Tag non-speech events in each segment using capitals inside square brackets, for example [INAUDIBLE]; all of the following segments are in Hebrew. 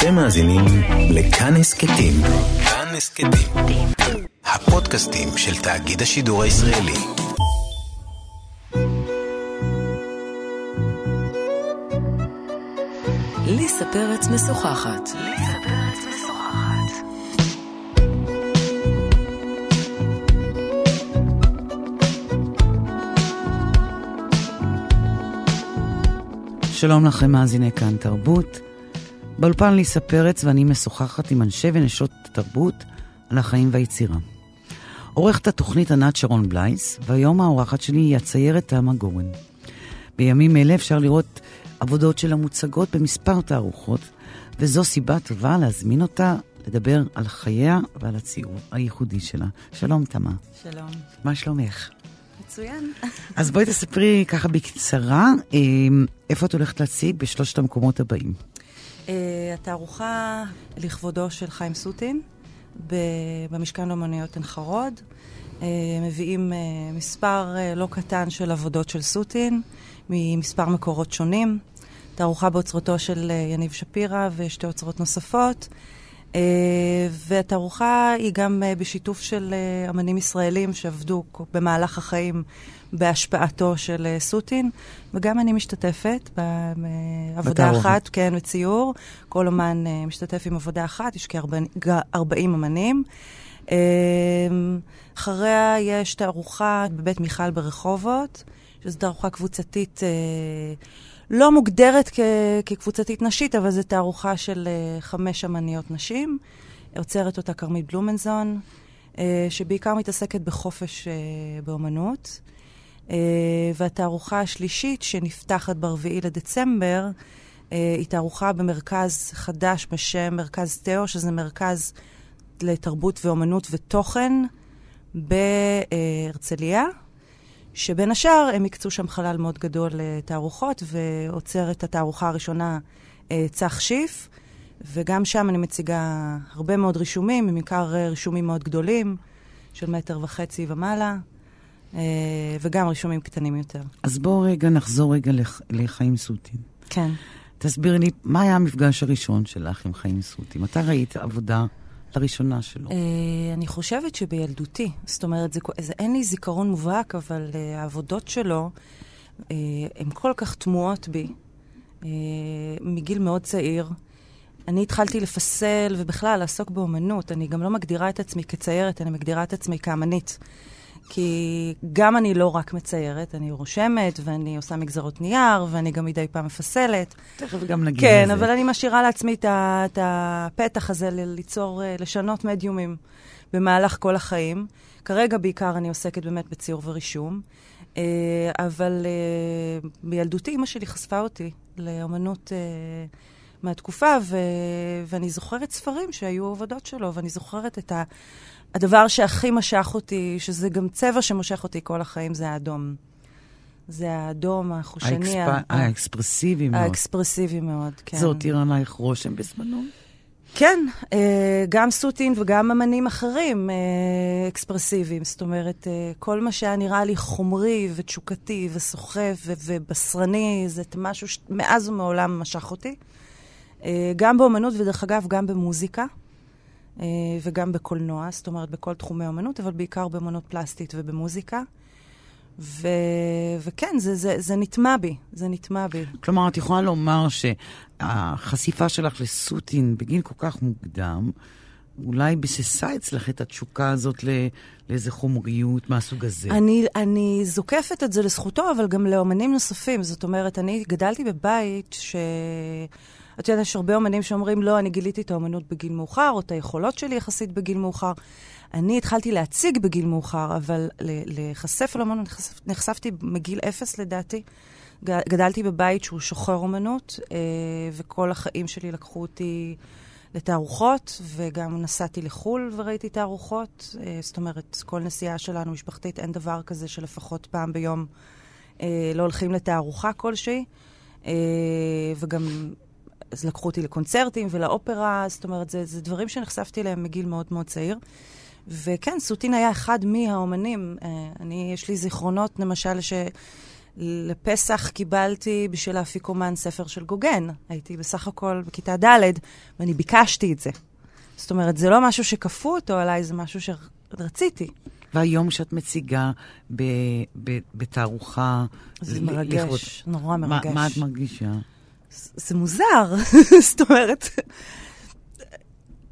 אתם מאזינים לכאן הסכתים. כאן הסכתים. הפודקאסטים של תאגיד השידור הישראלי. ליסה פרץ משוחחת. שלום לכם, מאזיני כאן תרבות. באולפן ליסה פרץ ואני משוחחת עם אנשי ונשות תרבות על החיים והיצירה. עורכת התוכנית ענת שרון בלייס, והיום האורחת שלי היא הציירת תמה גורן. בימים אלה אפשר לראות עבודות שלה מוצגות במספר תערוכות, וזו סיבה טובה להזמין אותה לדבר על חייה ועל הציור הייחודי שלה. שלום, תמה. שלום. מה שלומך? מצוין. אז בואי תספרי ככה בקצרה, אה, איפה את הולכת להציג בשלושת המקומות הבאים. Uh, התערוכה לכבודו של חיים סוטין במשכן לאמנויות עין חרוד. Uh, מביאים uh, מספר לא קטן של עבודות של סוטין ממספר מקורות שונים. תערוכה באוצרותו של יניב שפירא ושתי אוצרות נוספות. והתערוכה היא גם בשיתוף של אמנים ישראלים שעבדו במהלך החיים בהשפעתו של uh, סוטין, וגם אני משתתפת בעבודה אחת, כן, בציור. כל אומן uh, משתתף עם עבודה אחת, יש כ-40 אמנים. Uh, אחריה יש תערוכה בבית מיכל ברחובות, שזו תערוכה קבוצתית... Uh, לא מוגדרת כ- כקבוצתית נשית, אבל זו תערוכה של חמש אמניות נשים. עוצרת אותה כרמית בלומנזון, שבעיקר מתעסקת בחופש באומנות. Uh, והתערוכה השלישית, שנפתחת ב-4 לדצמבר, uh, היא תערוכה במרכז חדש בשם מרכז תאו, שזה מרכז לתרבות ואומנות ותוכן בהרצליה. שבין השאר הם הקצו שם חלל מאוד גדול לתערוכות, ועוצר את התערוכה הראשונה אה, צח שיף, וגם שם אני מציגה הרבה מאוד רישומים, בעיקר רישומים מאוד גדולים, של מטר וחצי ומעלה, אה, וגם רישומים קטנים יותר. אז בואו רגע נחזור רגע לח... לחיים סוטין. כן. תסבירי לי, מה היה המפגש הראשון שלך עם חיים סוטין? מתי ראית עבודה לראשונה שלו? Uh, אני חושבת שבילדותי. זאת אומרת, זה, זה, אין לי זיכרון מובהק, אבל uh, העבודות שלו, uh, הן כל כך תמוהות בי, uh, מגיל מאוד צעיר. אני התחלתי לפסל ובכלל לעסוק באומנות. אני גם לא מגדירה את עצמי כציירת, אני מגדירה את עצמי כאמנית. כי גם אני לא רק מציירת, אני רושמת, ואני עושה מגזרות נייר, ואני גם מדי פעם מפסלת. תכף גם נגיד כן, לזה. אבל אני משאירה לעצמי את הפתח הזה ליצור, אה, לשנות מדיומים במהלך כל החיים. כרגע בעיקר אני עוסקת באמת בציור ורישום, אה, אבל אה, בילדותי אימא שלי חשפה אותי לאמנות מהתקופה, ו, ואני זוכרת ספרים שהיו עבודות שלו, ואני זוכרת את ה... הדבר שהכי משך אותי, שזה גם צבע שמושך אותי כל החיים, זה האדום. זה האדום החושני. האקספ... האקספרסיבי מאוד. האקספרסיבי מאוד, כן. זה הותיר עלייך רושם בזמנו? כן, אה, גם סוטין וגם אמנים אחרים אה, אקספרסיביים. זאת אומרת, אה, כל מה שהיה נראה לי חומרי ותשוקתי וסוחף ובשרני, זה משהו שמאז ומעולם משך אותי. גם באמנות, ודרך אגב, גם במוזיקה. אה, וגם בקולנוע, זאת אומרת בכל תחומי האמנות, אבל בעיקר באמנות פלסטית ובמוזיקה. ו... וכן, זה, זה, זה נטמע בי, זה נטמע בי. כלומר, את יכולה לומר שהחשיפה שלך לסוטין בגיל כל כך מוקדם, אולי ביססה אצלך את התשוקה הזאת לא, לאיזה חומריות מהסוג הזה. אני, אני זוקפת את זה לזכותו, אבל גם לאמנים נוספים. זאת אומרת, אני גדלתי בבית ש... את יודעת, יש הרבה אומנים שאומרים, לא, אני גיליתי את האומנות בגיל מאוחר, או את היכולות שלי יחסית בגיל מאוחר. אני התחלתי להציג בגיל מאוחר, אבל להיחשף לאומנות נחשפ, נחשפתי מגיל אפס לדעתי. גדלתי בבית שהוא שוחר אומנות, אה, וכל החיים שלי לקחו אותי לתערוכות, וגם נסעתי לחו"ל וראיתי תערוכות. אה, זאת אומרת, כל נסיעה שלנו, משפחתית, אין דבר כזה שלפחות פעם ביום אה, לא הולכים לתערוכה כלשהי. וגם אז לקחו אותי לקונצרטים ולאופרה, זאת אומרת, זה, זה דברים שנחשפתי אליהם מגיל מאוד מאוד צעיר. וכן, סוטין היה אחד מהאומנים. אה, אני, יש לי זיכרונות, למשל, ש... לפסח קיבלתי בשביל האפיקומן ספר של גוגן. הייתי בסך הכל בכיתה ד', ואני ביקשתי את זה. זאת אומרת, זה לא משהו שכפו אותו עליי, זה משהו שרציתי. והיום שאת מציגה ב, ב, בתערוכה... זה מרגש, נורא מרגש. מה, מה את מרגישה? זה מוזר, [LAUGHS] זאת אומרת,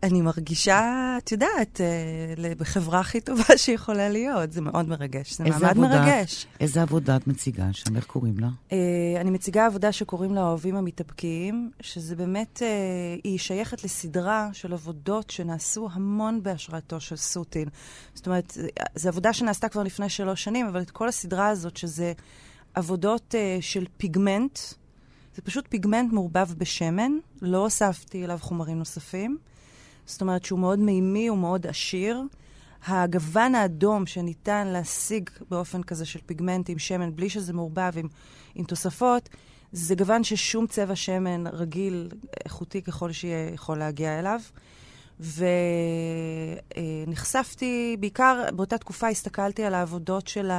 אני מרגישה, את יודעת, אה, בחברה הכי טובה [LAUGHS] שיכולה להיות. זה מאוד מרגש, זה מעמד עבודה, מרגש. איזה עבודה את מציגה שם? איך קוראים לה? Uh, אני מציגה עבודה שקוראים לה אוהבים המתאפקים, שזה באמת, uh, היא שייכת לסדרה של עבודות שנעשו המון בהשראתו של סוטין. זאת אומרת, זו עבודה שנעשתה כבר לפני שלוש שנים, אבל את כל הסדרה הזאת, שזה עבודות של פיגמנט, זה פשוט פיגמנט מעורבב בשמן, לא הוספתי אליו חומרים נוספים. זאת אומרת שהוא מאוד מימי, הוא מאוד עשיר. הגוון האדום שניתן להשיג באופן כזה של פיגמנט עם שמן, בלי שזה מעורבב עם, עם תוספות, זה גוון ששום צבע שמן רגיל, איכותי ככל שיהיה, יכול להגיע אליו. ונחשפתי, בעיקר באותה תקופה הסתכלתי על העבודות של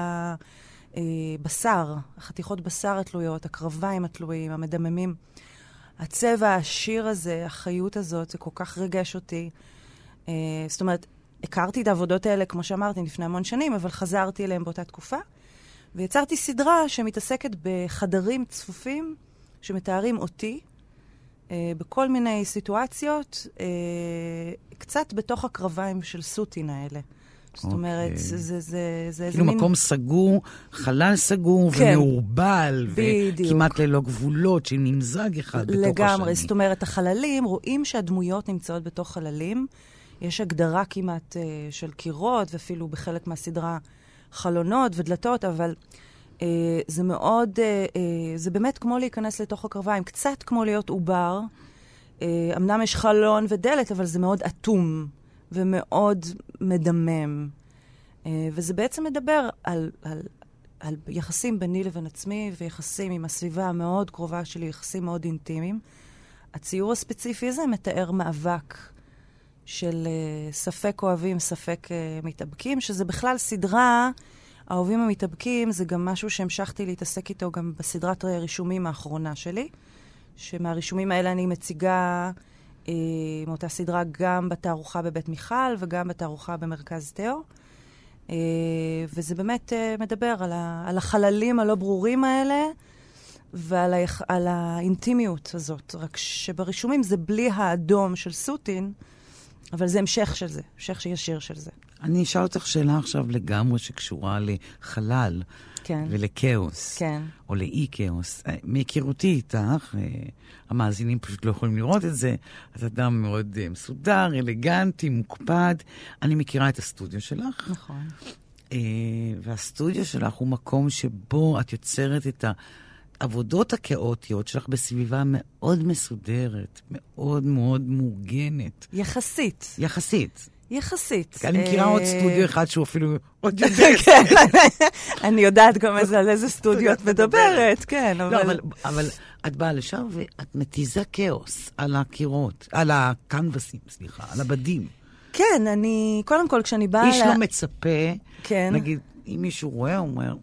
הבשר, החתיכות בשר התלויות, הקרביים התלויים, המדממים. הצבע העשיר הזה, החיות הזאת, זה כל כך ריגש אותי. Uh, זאת אומרת, הכרתי את העבודות האלה, כמו שאמרתי, לפני המון שנים, אבל חזרתי אליהן באותה תקופה, ויצרתי סדרה שמתעסקת בחדרים צפופים שמתארים אותי uh, בכל מיני סיטואציות, uh, קצת בתוך הקרביים של סוטין האלה. זאת okay. אומרת, אוקיי. זה, זה, זה, זה איזה כאילו מין... מקום סגור, חלל סגור כן. ומעורבל, בדיוק. וכמעט ללא גבולות, של נמזג אחד בתוך השני. לגמרי, זאת אומרת, החללים, רואים שהדמויות נמצאות בתוך חללים. יש הגדרה כמעט uh, של קירות, ואפילו בחלק מהסדרה חלונות ודלתות, אבל uh, זה מאוד, uh, uh, זה באמת כמו להיכנס לתוך הקרביים, קצת כמו להיות עובר. אמנם יש חלון ודלת, אבל זה מאוד אטום. ומאוד מדמם. Uh, וזה בעצם מדבר על, על, על יחסים ביני לבין עצמי ויחסים עם הסביבה המאוד קרובה שלי, יחסים מאוד אינטימיים. הציור הספציפי הזה מתאר מאבק של uh, ספק אוהבים, ספק uh, מתאבקים, שזה בכלל סדרה, האוהבים המתאבקים, זה גם משהו שהמשכתי להתעסק איתו גם בסדרת הרישומים האחרונה שלי, שמהרישומים האלה אני מציגה אה, מאותה סדרה גם בתערוכה בבית מיכל וגם בתערוכה במרכז תאו. אה, וזה באמת אה, מדבר על, ה, על החללים הלא ברורים האלה ועל ה, על האינטימיות הזאת. רק שברישומים זה בלי האדום של סוטין, אבל זה המשך של זה, המשך ישיר של זה. אני אשאל אותך שאלה עכשיו לגמרי שקשורה לחלל. כן. ולכאוס. כן. או לאי-כאוס. אה, מהיכרותי איתך, אה, המאזינים פשוט לא יכולים לראות את זה, את אדם מאוד אה, מסודר, אלגנטי, מוקפד. אני מכירה את הסטודיו שלך. נכון. והסטודיו שלך הוא מקום שבו את יוצרת את העבודות הכאוטיות שלך בסביבה מאוד מסודרת, מאוד מאוד מאורגנת. יחסית. יחסית. יחסית. אני מכירה עוד סטודיו אחד שהוא אפילו עוד [LAUGHS] יותר... כן, אני יודעת גם על איזה סטודיו את מדברת, כן, לא, אבל... אבל את באה לשם ואת מתיזה כאוס על הקירות, על הקנבסים, סליחה, על הבדים. כן, אני... קודם כל, כשאני באה... איש לא מצפה, כן. נגיד, אם מישהו רואה, הוא אומר,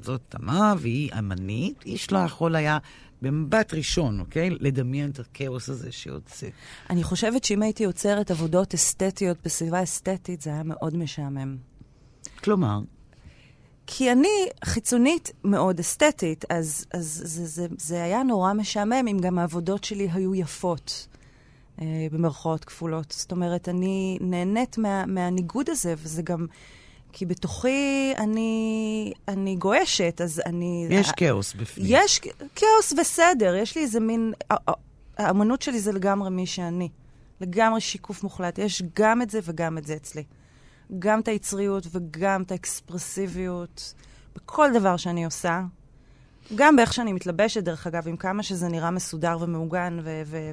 זאת תמה והיא אמנית, איש לא יכול היה במבט ראשון, אוקיי? לדמיין את הכאוס הזה שיוצא. אני חושבת שאם הייתי יוצרת עבודות אסתטיות בסביבה אסתטית, זה היה מאוד משעמם. כלומר? כי אני חיצונית מאוד אסתטית, אז, אז זה, זה, זה היה נורא משעמם אם גם העבודות שלי היו יפות, אה, במרכאות כפולות. זאת אומרת, אני נהנית מה, מהניגוד הזה, וזה גם... כי בתוכי אני, אני גועשת, אז אני... יש כאוס בפנים. יש כאוס וסדר, יש לי איזה מין... האמנות שלי זה לגמרי מי שאני. לגמרי שיקוף מוחלט. יש גם את זה וגם את זה אצלי. גם את היצריות וגם את האקספרסיביות בכל דבר שאני עושה. גם באיך שאני מתלבשת, דרך אגב, עם כמה שזה נראה מסודר ומעוגן,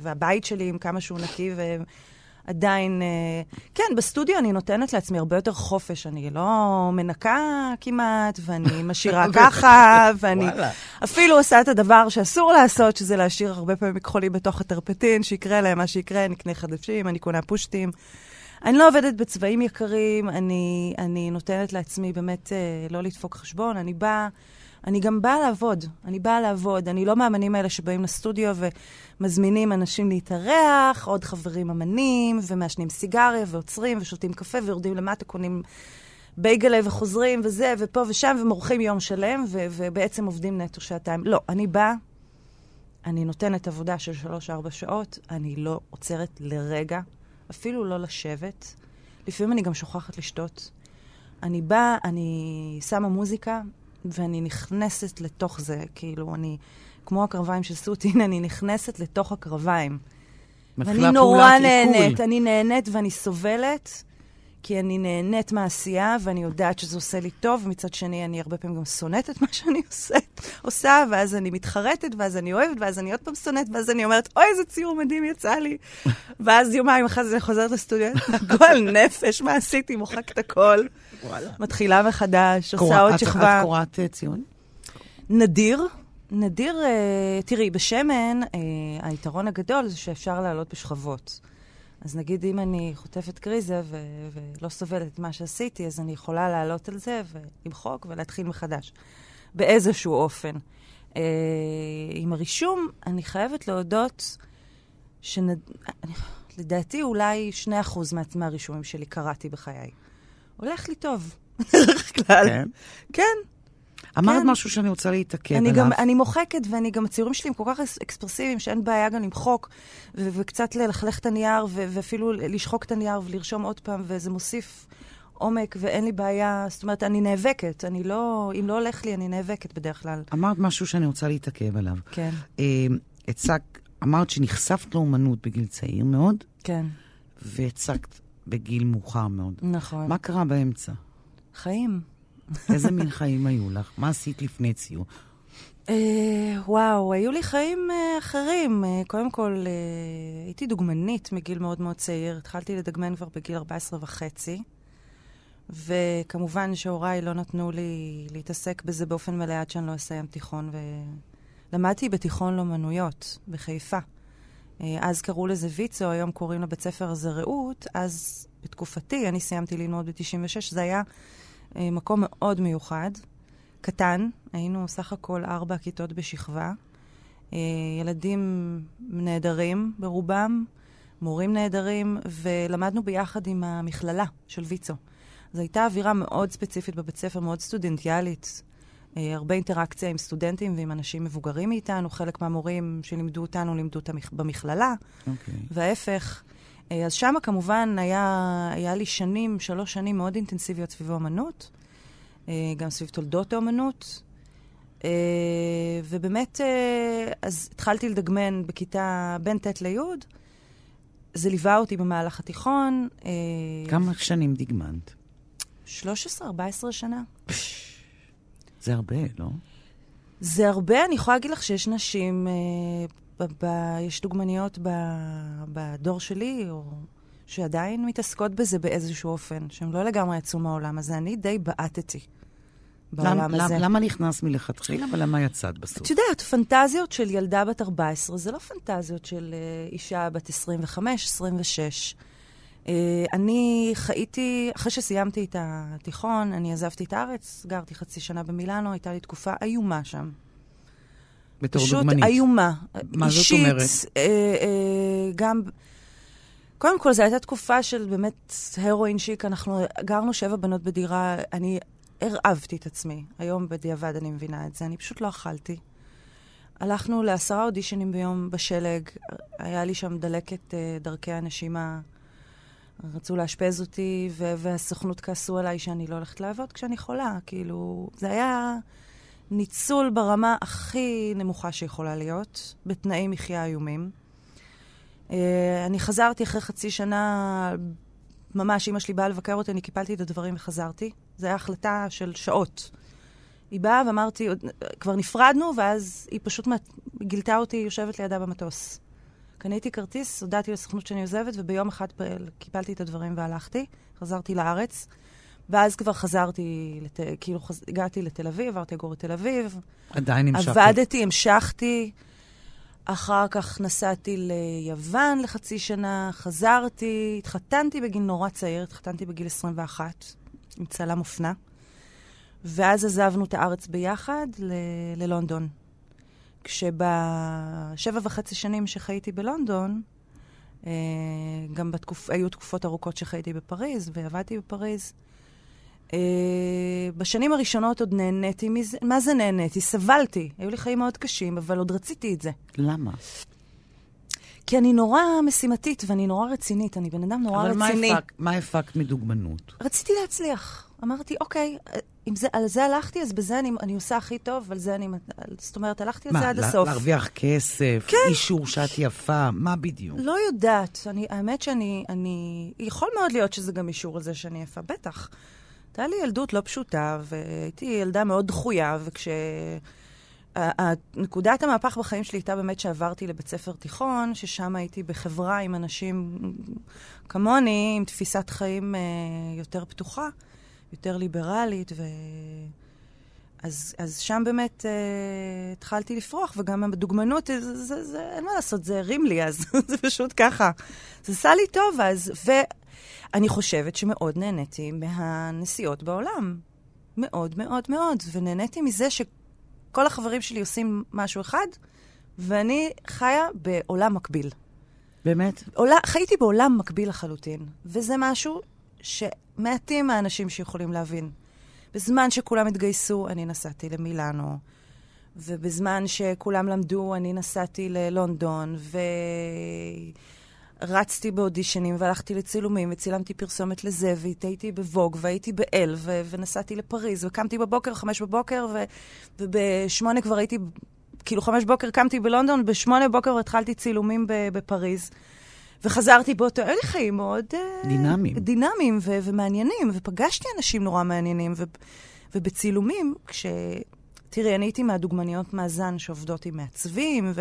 והבית שלי עם כמה שהוא נקי עדיין... אה, כן, בסטודיו אני נותנת לעצמי הרבה יותר חופש. אני לא מנקה כמעט, ואני [LAUGHS] משאירה ככה, ואני אפילו עושה את הדבר שאסור לעשות, שזה להשאיר הרבה פעמים מכחולים בתוך הטרפטין, שיקרה להם מה שיקרה, אני אקנה חדשים, אני קונה פושטים. אני לא עובדת בצבעים יקרים, אני, אני נותנת לעצמי באמת אה, לא לדפוק חשבון, אני באה, אני גם באה לעבוד. אני באה לעבוד. אני לא מהאמנים האלה שבאים לסטודיו ומזמינים אנשים להתארח, עוד חברים אמנים, ומעשנים סיגריה, ועוצרים, ושותים קפה, ויורדים למטה, קונים בייגלה וחוזרים, וזה, ופה ושם, ומורחים יום שלם, ו- ובעצם עובדים נטו שעתיים. לא, אני באה, אני נותנת עבודה של שלוש-ארבע שעות, אני לא עוצרת לרגע, אפילו לא לשבת. לפעמים אני גם שוכחת לשתות. אני באה, אני שמה מוזיקה, ואני נכנסת לתוך זה, כאילו, אני, כמו הקרביים של סוטין, אני נכנסת לתוך הקרביים. ואני נורא נהנית, אני נהנית ואני סובלת, כי אני נהנית מהעשייה, ואני יודעת שזה עושה לי טוב, ומצד שני, אני הרבה פעמים גם שונאת את מה שאני עושה, עושה, ואז אני מתחרטת, ואז אני אוהבת, ואז אני עוד פעם שונאת, ואז אני אומרת, אוי, איזה ציור מדהים יצא לי. ואז יומיים אחרי זה אני חוזרת לסטודיו, גועל נפש, מה עשיתי? מוחקת הכל. מתחילה מחדש, עושה עוד שכבה. את קוראת אה, ציון? נדיר. נדיר, uh, תראי, בשמן, uh, היתרון הגדול זה שאפשר לעלות בשכבות. אז נגיד אם אני חוטפת קריזה ו- ולא סובלת את מה שעשיתי, אז אני יכולה לעלות על זה ולמחוק ולהתחיל מחדש. באיזשהו אופן. Uh, עם הרישום, אני חייבת להודות שלדעתי אולי 2% מה, מהרישומים שלי קראתי בחיי. הולך לי טוב, בדרך כלל. כן? כן. אמרת כן. משהו שאני רוצה להתעכב אני עליו. גם, אני מוחקת, ואני גם, הציורים שלי הם כל כך אקס- אקספרסיביים, שאין בעיה גם למחוק, ו- וקצת ללכלך את הנייר, ו- ואפילו לשחוק את הנייר ולרשום עוד פעם, וזה מוסיף עומק, ואין לי בעיה, זאת אומרת, אני נאבקת, אני לא, אם לא הולך לי, אני נאבקת בדרך כלל. אמרת משהו שאני רוצה להתעכב עליו. כן, אה, הצגת, אמרת שנחשפת לאומנות בגיל צעיר מאוד, כן, והצגת בגיל מאוחר מאוד. נכון. מה קרה באמצע? חיים. איזה מין חיים היו לך? מה עשית לפני ציור? אה, וואו, היו לי חיים אה, אחרים. אה, קודם כל, אה, הייתי דוגמנית מגיל מאוד מאוד צעיר. התחלתי לדגמן כבר בגיל 14 וחצי. וכמובן שהוריי לא נתנו לי להתעסק בזה באופן מלא עד שאני לא אסיים תיכון. ולמדתי בתיכון לאומנויות בחיפה. אה, אז קראו לזה ויצו, היום קוראים לבית ספר הזה רעות. אז בתקופתי, אני סיימתי ללמוד ב-96, זה היה מקום מאוד מיוחד. קטן, היינו סך הכל ארבע כיתות בשכבה. אה, ילדים נהדרים ברובם, מורים נהדרים, ולמדנו ביחד עם המכללה של ויצו. זו הייתה אווירה מאוד ספציפית בבית ספר, מאוד סטודנטיאלית. אה, הרבה אינטראקציה עם סטודנטים ועם אנשים מבוגרים מאיתנו. חלק מהמורים שלימדו אותנו לימדו אותם במכללה, אוקיי. וההפך. אה, אז שם כמובן היה, היה לי שנים, שלוש שנים מאוד אינטנסיביות סביב האמנות, אה, גם סביב תולדות האמנות. אה, ובאמת, אז התחלתי לדגמן בכיתה בין ט' לי', זה ליווה אותי במהלך התיכון. כמה שנים דגמנת? 13-14 שנה. זה הרבה, לא? זה הרבה, אני יכולה להגיד לך שיש נשים, ב- ב- יש דוגמניות ב- בדור שלי, או שעדיין מתעסקות בזה באיזשהו אופן, שהן לא לגמרי יצאו מהעולם הזה. אני די בעטתי בעולם למה, הזה. למה, למה נכנס מלכתחילה ולמה יצאת בסוף? את יודעת, פנטזיות של ילדה בת 14 זה לא פנטזיות של uh, אישה בת 25, 26. Uh, אני חייתי, אחרי שסיימתי את התיכון, אני עזבתי את הארץ, גרתי חצי שנה במילאנו, הייתה לי תקופה איומה שם. בתור פשוט דוגמנית. איומה. מה זאת אישית, אומרת? אה, אה, גם... קודם כל, זו הייתה תקופה של באמת הרואין שיק. אנחנו גרנו שבע בנות בדירה, אני הרעבתי את עצמי. היום בדיעבד אני מבינה את זה, אני פשוט לא אכלתי. הלכנו לעשרה אודישנים ביום בשלג, היה לי שם דלקת אה, דרכי הנשימה. רצו לאשפז אותי, ו- והסוכנות כעסו עליי שאני לא הולכת לעבוד כשאני חולה. כאילו, זה היה ניצול ברמה הכי נמוכה שיכולה להיות, בתנאי מחיה איומים. Uh, אני חזרתי אחרי חצי שנה, ממש אימא שלי באה לבקר אותי, אני קיפלתי את הדברים וחזרתי. זו הייתה החלטה של שעות. היא באה ואמרתי, כבר נפרדנו, ואז היא פשוט גילתה אותי יושבת לידה במטוס. קניתי כרטיס, הודעתי לסוכנות שאני עוזבת, וביום אחד קיפלתי את הדברים והלכתי. חזרתי לארץ, ואז כבר חזרתי, לת... כאילו חז... הגעתי לתל אביב, עברתי לגור בתל אביב. עדיין המשכת. עבדתי, המשכתי. אחר כך נסעתי ליוון לחצי שנה, חזרתי, התחתנתי בגיל נורא צעיר, התחתנתי בגיל 21, עם צלם אופנה. ואז עזבנו את הארץ ביחד ל- ללונדון. כשבשבע וחצי שנים שחייתי בלונדון, אה, גם בתקופ... היו תקופות ארוכות שחייתי בפריז ועבדתי בפריז. אה, בשנים הראשונות עוד נהניתי מזה, מה זה נהניתי? סבלתי. היו לי חיים מאוד קשים, אבל עוד רציתי את זה. למה? כי אני נורא משימתית ואני נורא רצינית, אני בן אדם נורא אבל מה רציני. הפק- מה הפקת מדוגמנות? רציתי להצליח. אמרתי, אוקיי, אם זה, על זה הלכתי, אז בזה אני, אני עושה הכי טוב, על זה אני... זאת אומרת, הלכתי על זה עד לה- הסוף. להרוויח כסף, כן. אישור שאת יפה, מה בדיוק? לא יודעת. אני, האמת שאני... אני, יכול מאוד להיות שזה גם אישור על זה שאני יפה, בטח. הייתה לי ילדות לא פשוטה, והייתי ילדה מאוד דחויה, וכש... נקודת המהפך בחיים שלי הייתה באמת שעברתי לבית ספר תיכון, ששם הייתי בחברה עם אנשים כמוני, עם תפיסת חיים אה, יותר פתוחה, יותר ליברלית, ו... אז, אז שם באמת אה, התחלתי לפרוח, וגם הדוגמנות, זה, זה, זה, אין מה לעשות, זה הרים לי אז, [LAUGHS] זה פשוט ככה. זה עשה לי טוב אז, ואני חושבת שמאוד נהניתי מהנסיעות בעולם. מאוד מאוד מאוד, ונהניתי מזה שכל החברים שלי עושים משהו אחד, ואני חיה בעולם מקביל. באמת? עולה, חייתי בעולם מקביל לחלוטין, וזה משהו שמעטים האנשים שיכולים להבין. בזמן שכולם התגייסו, אני נסעתי למילאנו, ובזמן שכולם למדו, אני נסעתי ללונדון, ורצתי באודישנים, והלכתי לצילומים, וצילמתי פרסומת לזה, והייתי בווג, והייתי באל, ו- ונסעתי לפריז, וקמתי בבוקר, חמש בבוקר, ו- ובשמונה כבר הייתי, כאילו חמש בבוקר קמתי בלונדון, בשמונה בבוקר התחלתי צילומים בפריז. וחזרתי באותו, לי חיים מאוד... אה, דינמיים. דינמיים ו- ומעניינים, ופגשתי אנשים נורא מעניינים, ו- ובצילומים, כש... תראי, אני הייתי מהדוגמניות מהזן שעובדות עם מעצבים,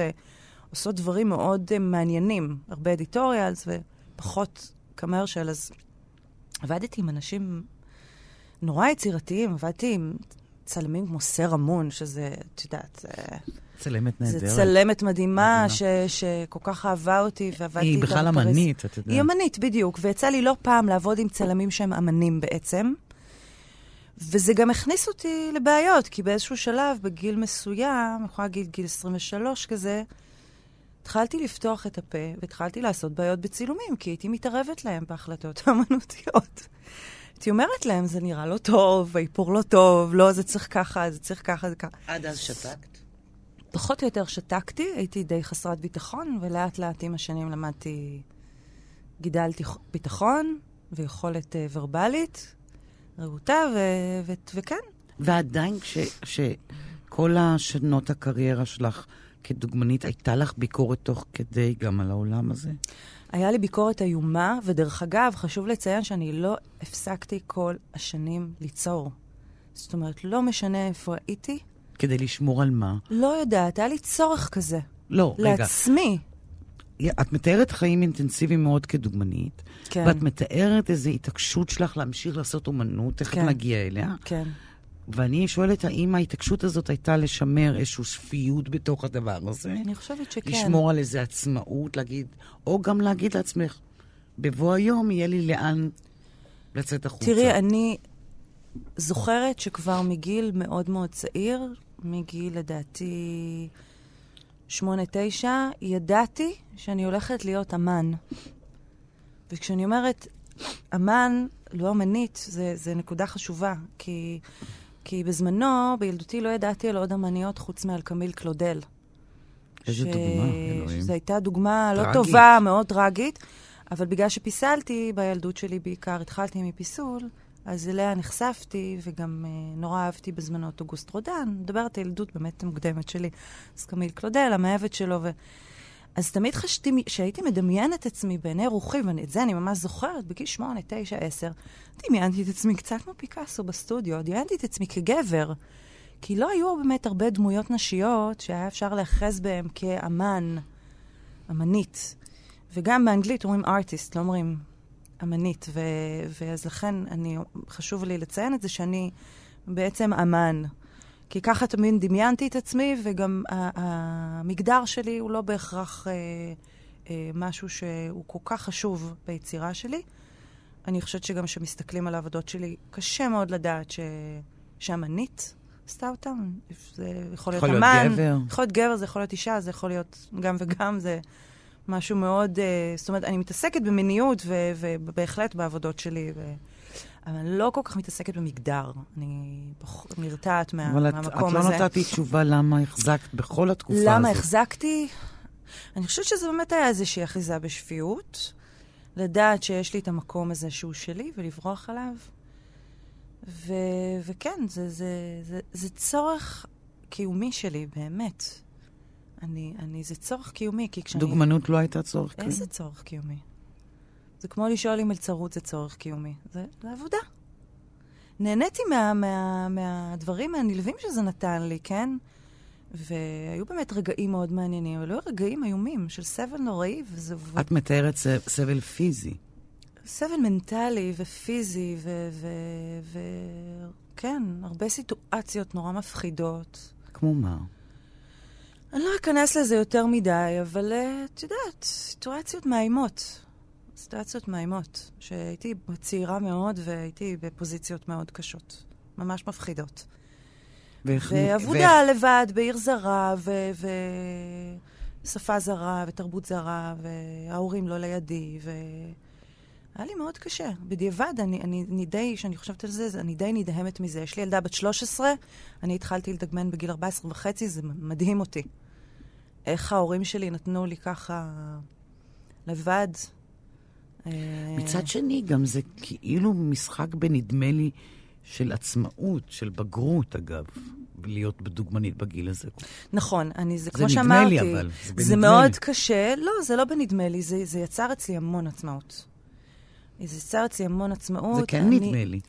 ועושות דברים מאוד אה, מעניינים, הרבה אדיטוריאלס ופחות קמרשל, אז עבדתי עם אנשים נורא יצירתיים, עבדתי עם צלמים כמו סרה מון, שזה, את יודעת, זה... צלמת נהדרת. זו צלמת מדהימה, מדהימה. ש, שכל כך אהבה אותי, ועבדתי היא איתה בכלל בפריז. אמנית, את יודעת. היא אמנית, בדיוק. ויצא לי לא פעם לעבוד עם צלמים שהם אמנים בעצם. וזה גם הכניס אותי לבעיות, כי באיזשהו שלב, בגיל מסוים, אני יכולה להגיד גיל 23 כזה, התחלתי לפתוח את הפה והתחלתי לעשות בעיות בצילומים, כי הייתי מתערבת להם בהחלטות [LAUGHS] האמנותיות. הייתי אומרת להם, זה נראה לא טוב, האיפור לא טוב, לא, זה צריך ככה, זה צריך ככה, זה ככה. עד אז שתקת? פחות או יותר שתקתי, הייתי די חסרת ביטחון, ולאט לאט עם השנים למדתי, גידלתי ביטחון ויכולת uh, ורבלית, רהוטה, ו- ו- וכן. ועדיין כש, שכל השנות הקריירה שלך כדוגמנית, הייתה לך ביקורת תוך כדי גם על העולם הזה? היה לי ביקורת איומה, ודרך אגב, חשוב לציין שאני לא הפסקתי כל השנים ליצור. זאת אומרת, לא משנה איפה הייתי, כדי לשמור על מה? לא יודעת, היה לי צורך כזה. לא, רגע. לעצמי. את מתארת חיים אינטנסיביים מאוד כדוגמנית, כן, ואת מתארת איזו התעקשות שלך להמשיך לעשות אומנות, תכף כן. נגיע אליה. כן. ואני שואלת, האם ההתעקשות הזאת הייתה לשמר איזושהי שפיות בתוך הדבר הזה? אני חושבת שכן. לשמור על איזו עצמאות, להגיד, או גם להגיד לעצמך, בבוא היום יהיה לי לאן לצאת החוצה. תראי, אני זוכרת שכבר מגיל מאוד מאוד צעיר, מגיל לדעתי שמונה-תשע, ידעתי שאני הולכת להיות אמן. וכשאני אומרת אמן, לא אמנית, זה, זה נקודה חשובה, כי, כי בזמנו, בילדותי, לא ידעתי על עוד אמניות חוץ מאל קמיל קלודל. איזה דוגמה, אלוהים. שזו הייתה דוגמה לא טרגית. טובה, מאוד טרגית, אבל בגלל שפיסלתי בילדות שלי בעיקר, התחלתי מפיסול, אז אליה נחשפתי, וגם אה, נורא אהבתי בזמנו את אוגוסט רודן, מדברת על ילדות באמת מוקדמת שלי. אז קמיל קלודל, המאהבת שלו, ו... אז תמיד חשבתי, שהייתי מדמיינת את עצמי בעיני רוחי, ואת זה אני ממש זוכרת, בגיל שמונה, תשע, עשר, דמיינתי את עצמי קצת כמו פיקאסו בסטודיו, דמיינתי את עצמי כגבר. כי לא היו באמת הרבה דמויות נשיות שהיה אפשר להיאחז בהן כאמן, אמנית. וגם באנגלית אומרים ארטיסט, לא אומרים אמנית. ו- ואז לכן אני, חשוב לי לציין את זה שאני בעצם אמן. כי ככה תמיד דמיינתי את עצמי, וגם המגדר שלי הוא לא בהכרח אה, אה, משהו שהוא כל כך חשוב ביצירה שלי. אני חושבת שגם כשמסתכלים על העבודות שלי, קשה מאוד לדעת ש... שאמנית עשתה אותם. זה יכול להיות יכול להיות אמן, גבר. יכול להיות גבר, זה יכול להיות אישה, זה יכול להיות גם וגם, זה משהו מאוד... אה, זאת אומרת, אני מתעסקת במיניות ובהחלט בעבודות שלי, ו... אבל אני לא כל כך מתעסקת במגדר. אני. נרתעת מה... אבל מהמקום את לא הזה. נתת לי תשובה למה החזקת בכל התקופה הזאת. למה החזקתי? אני חושבת שזה באמת היה איזושהי אחיזה בשפיות. לדעת שיש לי את המקום הזה שהוא שלי ולברוח עליו. ו- וכן, זה, זה, זה, זה צורך קיומי שלי, באמת. אני, אני, זה צורך קיומי, כי כשאני... דוגמנות לא הייתה צורך איזה קיומי? צורך קיומי? זה כמו לשאול אם מלצרות זה צורך קיומי. זה, זה עבודה. נהניתי מה, מה, מהדברים הנלווים שזה נתן לי, כן? והיו באמת רגעים מאוד מעניינים, אבל היו רגעים איומים של סבל נוראי, וזה... את מתארת סבל פיזי. סבל מנטלי ופיזי, ו... ו... ו... כן, הרבה סיטואציות נורא מפחידות. כמו מה? אני לא אכנס לזה יותר מדי, אבל אה, את יודעת, סיטואציות מאיימות. סיטואציות מאיימות, שהייתי צעירה מאוד והייתי בפוזיציות מאוד קשות. ממש מפחידות. ואיך- ועבודה לבד בעיר זרה, ו- ושפה זרה, ותרבות זרה, וההורים לא לידי, ו... היה לי מאוד קשה. בדיעבד, אני, אני, אני די, כשאני חושבת על זה- אני די נדהמת מזה. יש לי ילדה בת 13, אני התחלתי לדגמן בגיל 14 וחצי, זה מדהים אותי. איך ההורים שלי נתנו לי ככה לבד. אה, מצד שני, גם זה כאילו משחק בנדמה לי של עצמאות, של בגרות, אגב, להיות בדוגמנית בגיל הזה. נכון, אני, זה, זה כמו נדמה שאמרתי, לי, אבל, זה זה מאוד לי. קשה. לא, זה לא בנדמה לי, זה, זה יצר אצלי המון עצמאות. זה יצר אצלי המון עצמאות. זה כן אני... נדמה לי.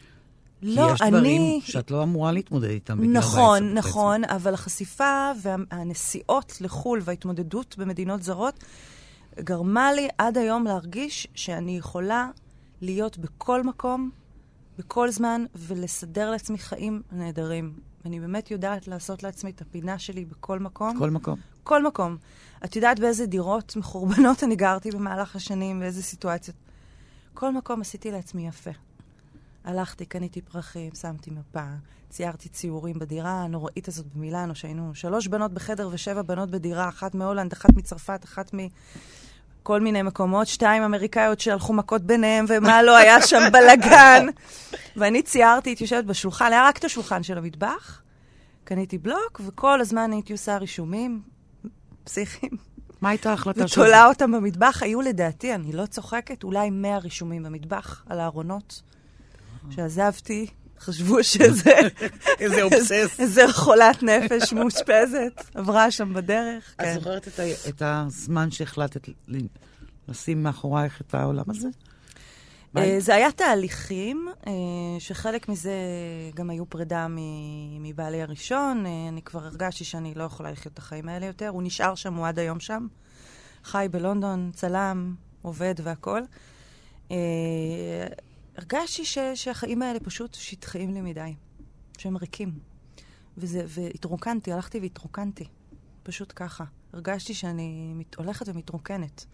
לא, כי יש דברים אני... שאת לא אמורה להתמודד איתם בגיל 14 נכון, וחצי. נכון, אבל החשיפה והנסיעות לחו"ל וההתמודדות במדינות זרות גרמה לי עד היום להרגיש שאני יכולה להיות בכל מקום, בכל זמן, ולסדר לעצמי חיים נהדרים. אני באמת יודעת לעשות לעצמי את הפינה שלי בכל מקום. כל מקום. כל מקום. את יודעת באיזה דירות מחורבנות [LAUGHS] אני גרתי במהלך השנים, באיזה סיטואציות. כל מקום עשיתי לעצמי יפה. הלכתי, קניתי פרחים, שמתי מפה, ציירתי ציורים בדירה הנוראית הזאת במילאנו, שהיינו שלוש בנות בחדר ושבע בנות בדירה, אחת מהולנד, אחת מצרפת, אחת מכל מיני מקומות, שתיים אמריקאיות שהלכו מכות ביניהם, ומה לא היה שם בלאגן. [LAUGHS] ואני ציירתי, הייתי יושבת בשולחן, היה רק את השולחן של המטבח, קניתי בלוק, וכל הזמן הייתי עושה רישומים פסיכיים. מה הייתה ההחלטה שלך? ותולה אותם במטבח. היו לדעתי, אני לא צוחקת, אולי 100 רישומים במטבח על הארונות. שעזבתי, חשבו שזה... איזה אובסס. איזה חולת נפש מאושפזת, עברה שם בדרך. את כן. זוכרת את הזמן שהחלטת לשים מאחורייך את העולם הזה? אה, זה היה תהליכים, אה, שחלק מזה גם היו פרידה מבעלי הראשון. אה, אני כבר הרגשתי שאני לא יכולה לחיות את החיים האלה יותר. הוא נשאר שם, הוא עד היום שם. חי בלונדון, צלם, עובד והכול. הרגשתי ש- שהחיים האלה פשוט שטחיים לי מדי, שהם ריקים. וזה, והתרוקנתי, הלכתי והתרוקנתי. פשוט ככה. הרגשתי שאני מת, הולכת ומתרוקנת.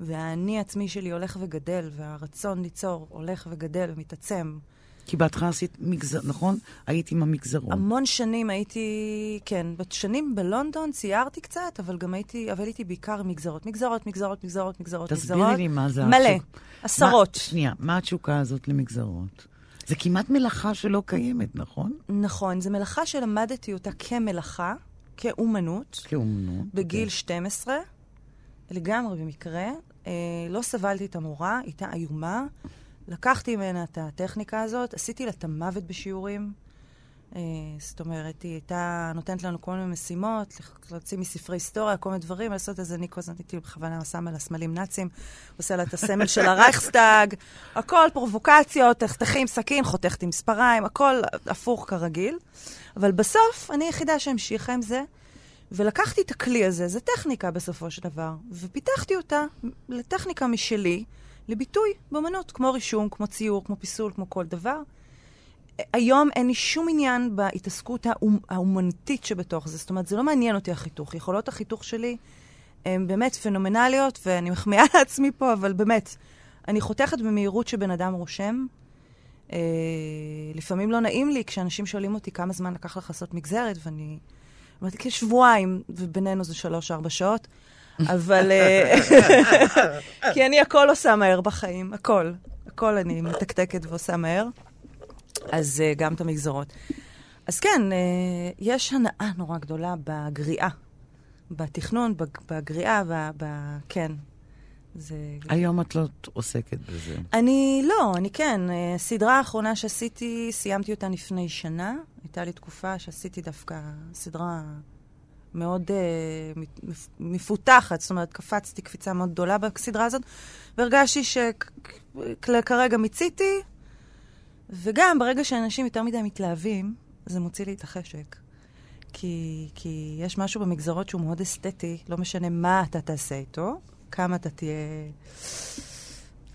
והאני עצמי שלי הולך וגדל, והרצון ליצור הולך וגדל ומתעצם. כי בהתחלה עשית מגזר, נכון? היית עם המגזרון. המון שנים הייתי, כן, שנים בלונדון ציירתי קצת, אבל גם הייתי, אבל הייתי בעיקר מגזרות. מגזרות, מגזרות, מגזרות, מגזרות, תסבירי. לי מה זה מלא, התשוק- עשרות. מה- שנייה, מה התשוקה הזאת למגזרות? זה כמעט מלאכה שלא קיימת, נכון? נכון, זו מלאכה שלמדתי אותה כמלאכה, כאומנות, כאומנות. בגיל 12, לגמרי במקרה. אה, לא סבלתי את המורה, הייתה איומה. לקחתי ממנה את הטכניקה הזאת, עשיתי לה את המוות בשיעורים. אה, זאת אומרת, היא הייתה נותנת לנו כל מיני משימות, להוציא מספרי היסטוריה, כל מיני דברים, לעשות איזה אני כל הזמן הייתי בכוונה שמה לה סמלים נאצים, עושה לה את הסמל של הרייכסטאג, הכל פרובוקציות, תחתכי עם סכין, חותכת עם מספריים, הכל הפוך כרגיל. אבל בסוף, אני היחידה שהמשיכה עם זה, ולקחתי את הכלי הזה, זה טכניקה בסופו של דבר, ופיתחתי אותה לטכניקה משלי, לביטוי באמנות, כמו רישום, כמו ציור, כמו פיסול, כמו כל דבר. היום אין לי שום עניין בהתעסקות האומ- האומנותית שבתוך זה. זאת אומרת, זה לא מעניין אותי החיתוך. יכולות החיתוך שלי הן באמת פנומנליות, ואני מחמיאה [LAUGHS] לעצמי פה, אבל באמת, אני חותכת במהירות שבן אדם רושם, אה, לפעמים לא נעים לי כשאנשים שואלים אותי כמה זמן לקח לך לעשות מגזרת, ואני אומרת, כשבועיים, ובינינו זה שלוש-ארבע שעות, אבל... אה, [LAUGHS] כי אני הכל עושה מהר בחיים, הכל. הכל אני מתקתקת ועושה מהר. אז uh, גם את המגזרות. אז כן, uh, יש הנאה נורא גדולה בגריעה. בתכנון, בגריעה, ב... ב כן. זה... היום את לא עוסקת בזה. אני לא, אני כן. הסדרה האחרונה שעשיתי, סיימתי אותה לפני שנה. הייתה לי תקופה שעשיתי דווקא סדרה מאוד uh, מפותחת, זאת אומרת, קפצתי קפיצה מאוד גדולה בסדרה הזאת, והרגשתי שכרגע מיציתי, וגם ברגע שאנשים יותר מדי מתלהבים, זה מוציא לי את החשק. כי, כי יש משהו במגזרות שהוא מאוד אסתטי, לא משנה מה אתה תעשה איתו, כמה אתה תהיה...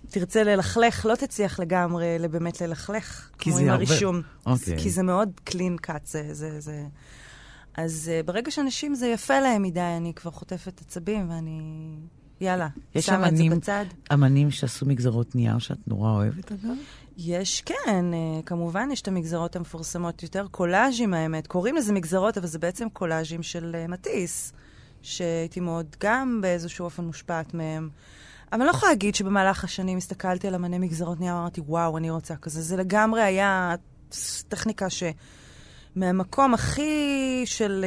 תרצה ללכלך, לא תצליח לגמרי באמת ללכלך, כמו עם הרבה... הרישום. אוקיי. כי זה מאוד clean cut, זה... זה, זה... אז uh, ברגע שאנשים זה יפה להם מדי, אני כבר חוטפת עצבים ואני... יאללה, שמה את זה בצד. יש אמנים שעשו מגזרות נייר שאת נורא אוהבת, אגב? יש, כן. אה, כמובן, יש את המגזרות המפורסמות יותר, קולאז'ים האמת. קוראים לזה מגזרות, אבל זה בעצם קולאז'ים של אה, מטיס, שהייתי מאוד גם באיזשהו אופן מושפעת מהם. אבל אני לא יכולה להגיד שבמהלך השנים הסתכלתי על אמני מגזרות נייר, אמרתי, וואו, אני רוצה כזה. זה לגמרי היה טכניקה ש... מהמקום הכי של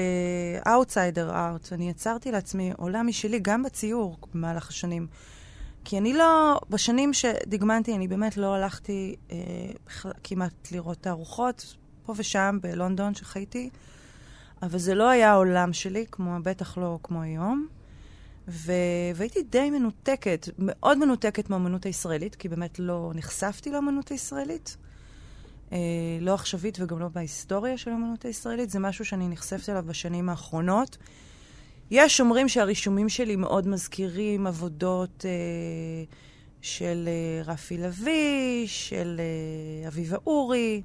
outsider אה, art, אני יצרתי לעצמי עולם משלי, גם בציור במהלך השנים. כי אני לא, בשנים שדגמנתי, אני באמת לא הלכתי אה, כמעט לראות תערוכות, פה ושם בלונדון שחייתי, אבל זה לא היה העולם שלי, כמו, בטח לא כמו היום. ו... והייתי די מנותקת, מאוד מנותקת מהאמנות הישראלית, כי באמת לא נחשפתי לאמנות הישראלית. אה, לא עכשווית וגם לא בהיסטוריה של האמנות הישראלית, זה משהו שאני נחשפת אליו בשנים האחרונות. יש אומרים שהרישומים שלי מאוד מזכירים עבודות אה, של אה, רפי לביא, של אה, אביבה אורי,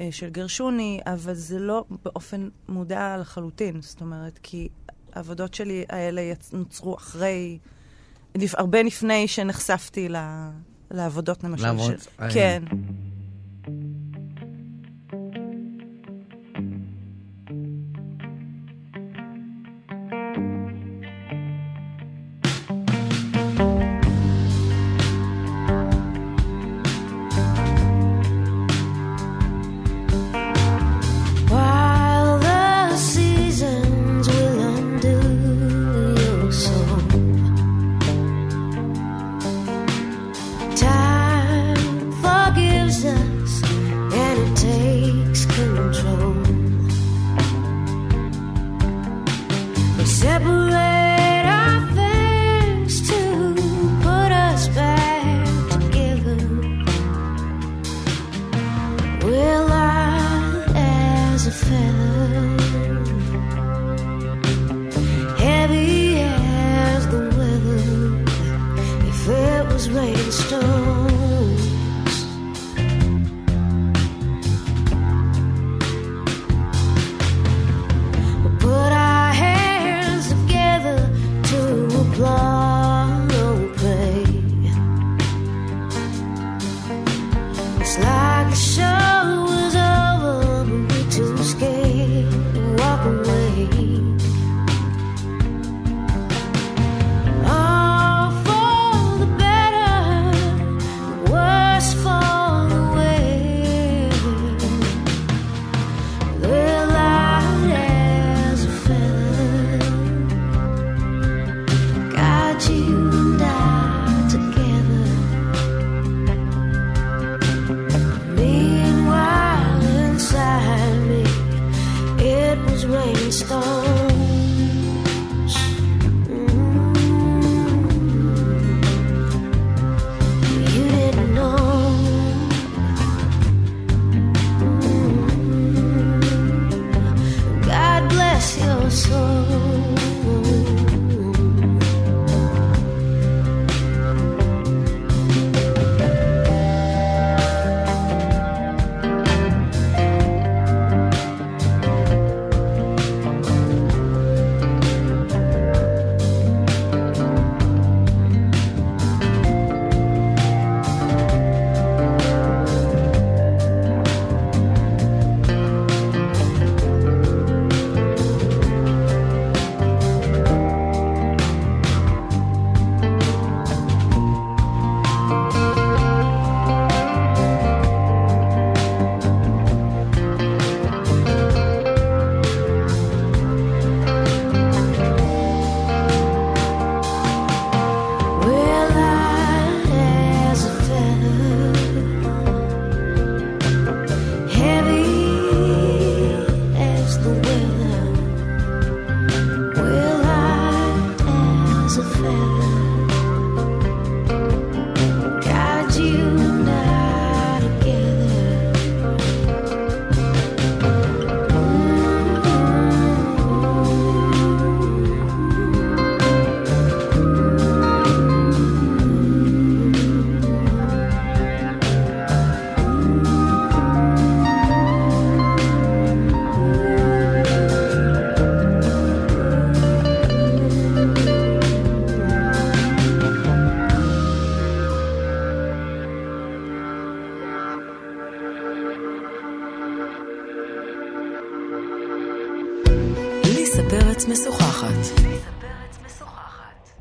אה, של גרשוני, אבל זה לא באופן מודע לחלוטין. זאת אומרת, כי העבודות שלי האלה נוצרו אחרי, הרבה לפני שנחשפתי לעבודות, למשל. לעבוד? של... כן. separate.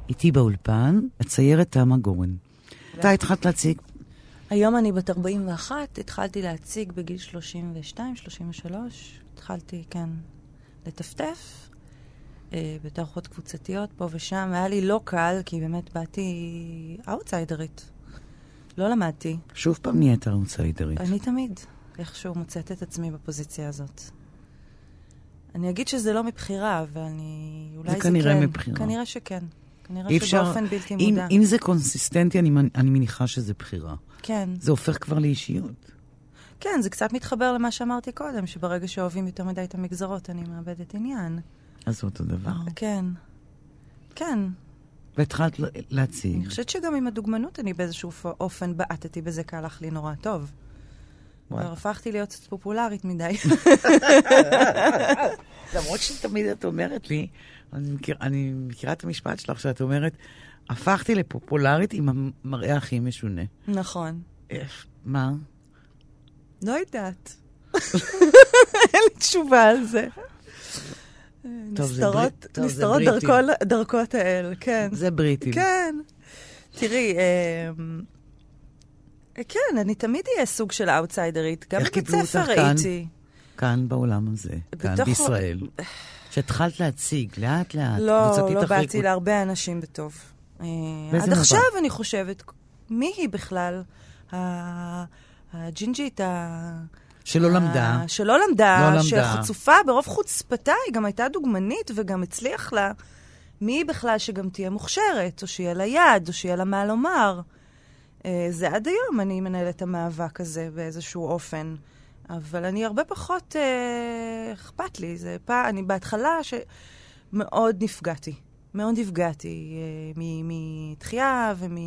איתי באולפן, הציירת תמה גורן. אתה התחלת להציג היום אני בת 41, התחלתי להציג בגיל 32, 33. התחלתי, כן, לטפטף אה, בתערוכות קבוצתיות פה ושם. היה לי לא קל, כי באמת באתי אאוטסיידרית. לא למדתי. שוב פעם נהיית אאוטסיידרית. אני תמיד איכשהו מוצאת את עצמי בפוזיציה הזאת. אני אגיד שזה לא מבחירה, אבל אני... אולי זה, זה כנראה כן. מבחירה. כנראה שכן. כנראה אפשר, שבאופן בלתי אם, מודע. אם זה קונסיסטנטי, אני, אני מניחה שזה בחירה. כן. זה הופך כבר לאישיות. כן, זה קצת מתחבר למה שאמרתי קודם, שברגע שאוהבים יותר מדי את המגזרות, אני מאבדת עניין. אז זה אותו דבר. כן. כן. והתחלת להציג. אני חושבת שגם עם הדוגמנות אני באיזשהו אופן בעטתי בזה, כי הלך לי נורא טוב. כבר הפכתי להיות קצת פופולרית מדי. [LAUGHS] למרות שתמיד את אומרת לי, אני, מכיר, אני מכירה את המשפט שלך, שאת אומרת, הפכתי לפופולרית עם המראה הכי משונה. נכון. איך? מה? לא יודעת. אין לי תשובה על זה. נסתרות, נסתרות. דרכו- דרכות האל, כן. זה בריטים. כן. תראי, אמ, כן, אני תמיד אהיה סוג של אאוטסיידרית. גם בבית ספר? הייתי. כאן בעולם הזה, כאן בישראל. שהתחלת להציג, לאט לאט, לא, לא באתי. להרבה אנשים בטוב. אה, עד? עכשיו אני חושבת, מי היא בכלל? הג'ינג'ית ה... שלא למדה. שלא למדה, לא. שחצופה ברוב חוצפתה, היא גם הייתה דוגמנית וגם הצליח לה. מי היא בכלל שגם תהיה מוכשרת, או שיהיה לה יד, או שיהיה לה מה לומר. אה, זה עד היום אני מנהלת את המאבק הזה באיזשהו אופן. אבל אני הרבה פחות אה, אכפת לי. זה פעם, אני בהתחלה שמאוד נפגעתי. מאוד נפגעתי אה, מתחייה ומ...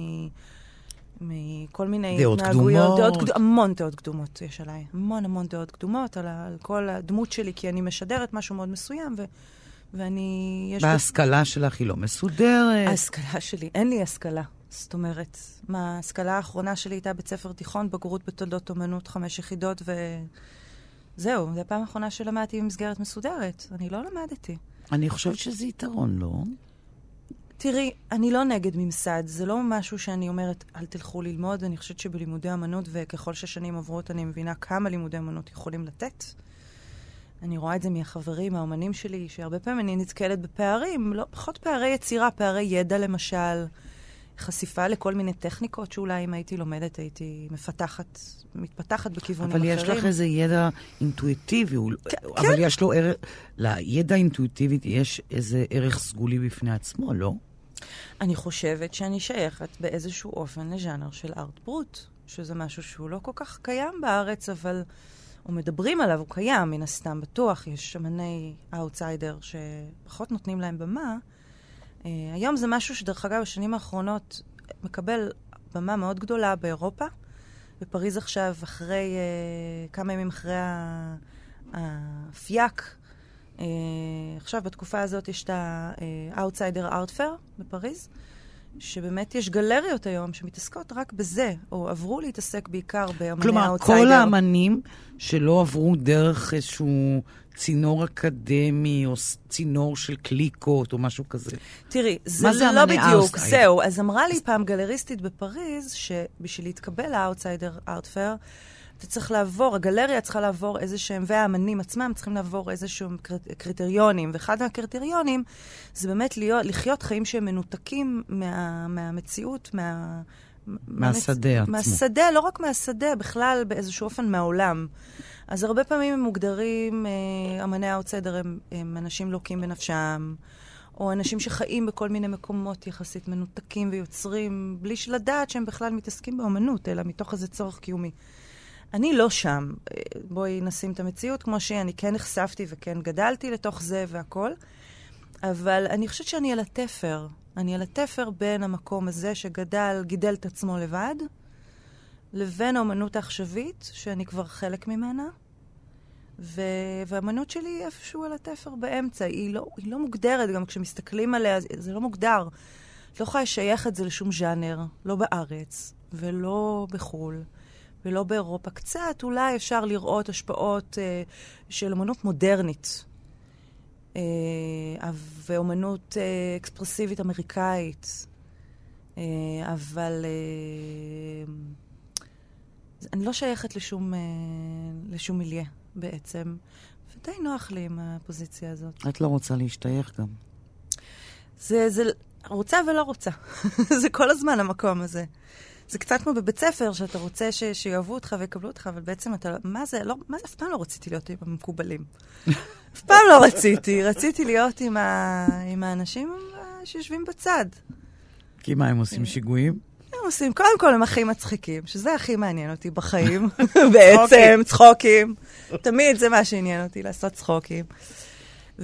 מכל מיני דעות התנהגויות. קדומות. דעות קדומות. המון דעות קדומות יש עליי. המון המון דעות קדומות על, על כל הדמות שלי, כי אני משדרת משהו מאוד מסוים, ו, ואני... בהשכלה שלך היא לא מסודרת. ההשכלה שלי, אין לי השכלה. זאת אומרת, מה, ההשכלה האחרונה שלי הייתה בית ספר תיכון, בגרות בתולדות אומנות, חמש יחידות, וזהו, זו הפעם האחרונה שלמדתי במסגרת מסודרת. אני לא למדתי. אני חושבת שזה יתרון, לא? תראי, אני לא נגד ממסד, זה לא משהו שאני אומרת, אל תלכו ללמוד, אני חושבת שבלימודי אמנות, וככל ששנים עוברות, אני מבינה כמה לימודי אמנות יכולים לתת. אני רואה את זה מהחברים, האומנים שלי, שהרבה פעמים אני נתקלת בפערים, לא פחות פערי יצירה, פערי ידע למשל, חשיפה לכל מיני טכניקות שאולי אם הייתי לומדת הייתי מפתחת, מתפתחת בכיוונים אבל אחרים. יש לך איזה ידע אינטואיטיבי, כן, אבל יש לו ערך, לידע האינטואיטיבי יש איזה ערך סגולי בפני עצמו, לא? אני חושבת שאני שייכת באיזשהו אופן לז'אנר של ארט ברוט, שזה משהו שהוא לא כל כך קיים בארץ, אבל או מדברים עליו, הוא קיים, מן הסתם, בטוח. יש אמני אאוטסיידר שפחות נותנים להם במה. אה, היום זה משהו שדרך אגב, בשנים האחרונות מקבל במה מאוד גדולה באירופה. בפריז עכשיו, אחרי, אה, כמה ימים אחרי ה- ה FIAC, אה, עכשיו בתקופה הזאת יש את ה- Outsider Art Fair בפריז, שבאמת יש גלריות היום שמתעסקות רק בזה, או עברו להתעסק בעיקר באמני כלומר, האוטסיידר. כל האמנים שלא עברו דרך איזשהו צינור אקדמי, או צינור של קליקות, או משהו כזה. תראי, זה זה לא בדיוק? זהו. אז אמרה לי פעם גלריסטית בפריז, שבשביל להתקבל ל Outsider Art Fair, אתה צריך לעבור, הגלריה צריכה לעבור איזה שהם, והאמנים עצמם צריכים לעבור איזה שהם קריט- קריטריונים. ואחד מהקריטריונים זה באמת להיות, לחיות חיים שהם מנותקים מה, מהמציאות, מה... מהשדה עצמו. מהשדה, לא רק מהשדה, בכלל באיזשהו אופן מהעולם. אז הרבה פעמים הם מוגדרים, אה, אמני האאוטסיידר הם, הם אנשים לוקים בנפשם, או אנשים שחיים בכל מיני מקומות יחסית מנותקים ויוצרים, בלי לדעת שהם בכלל מתעסקים באמנות, אלא מתוך איזה צורך קיומי. אני לא שם. אה, בואי נשים את המציאות כמו שהיא. אני כן נחשפתי וכן גדלתי לתוך זה והכול, אבל אני חושבת שאני על התפר. אני על התפר בין המקום הזה שגדל, גידל את עצמו לבד, לבין האמנות העכשווית, שאני כבר חלק ממנה. ו... והאמנות שלי איפשהו על התפר באמצע. היא לא, היא לא מוגדרת, גם כשמסתכלים עליה, זה לא מוגדר. את לא יכולה לשייך את זה לשום ז'אנר, לא בארץ, ולא בחו"ל, ולא באירופה. קצת אולי אפשר לראות השפעות אה, של אמנות מודרנית. אה, ואומנות אה, אקספרסיבית אמריקאית. אה, אבל אני לא שייכת לשום, לשום מיליה בעצם, ודי נוח לי עם הפוזיציה הזאת. את לא רוצה להשתייך גם. זה, זה רוצה ולא רוצה. [LAUGHS] זה כל הזמן המקום הזה. זה קצת כמו בבית ספר, שאתה רוצה ש, שיאהבו אותך ויקבלו אותך, אבל בעצם אתה, מה זה, לא, מה זה, אף פעם לא רציתי להיות עם המקובלים. [LAUGHS] אף פעם לא רציתי, רציתי להיות עם, ה, עם האנשים שיושבים בצד. כי מה, הם עושים שיגועים? הם עושים, קודם כל הם הכי מצחיקים, שזה הכי מעניין אותי בחיים, [LAUGHS] בעצם, צחוקים. תמיד זה מה שעניין אותי, לעשות צחוקים.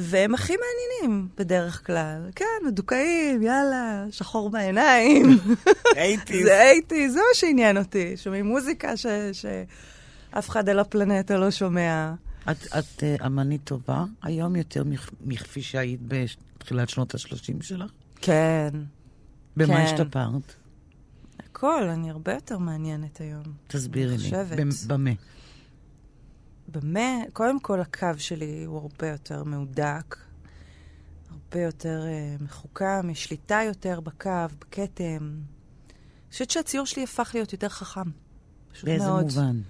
והם הכי מעניינים בדרך כלל. כן, מדוכאים, יאללה, שחור בעיניים. אייטיז. [LAUGHS] זה אייטיז, זה מה שעניין אותי. שומעים מוזיקה ש- שאף אחד על הפלנטה לא שומע. את, את uh, אמנית טובה היום יותר מכ- מכפי שהיית בתחילת שנות ה-30 שלך? כן, במה כן. השתפרת? הכל, אני הרבה יותר מעניינת היום. תסבירי לי. במה? במה, קודם כל הקו שלי הוא הרבה יותר מהודק, הרבה יותר uh, מחוכם, יש שליטה יותר בקו, בכתם. אני חושבת שהציור שלי הפך להיות יותר חכם. באיזה מאוד. מובן?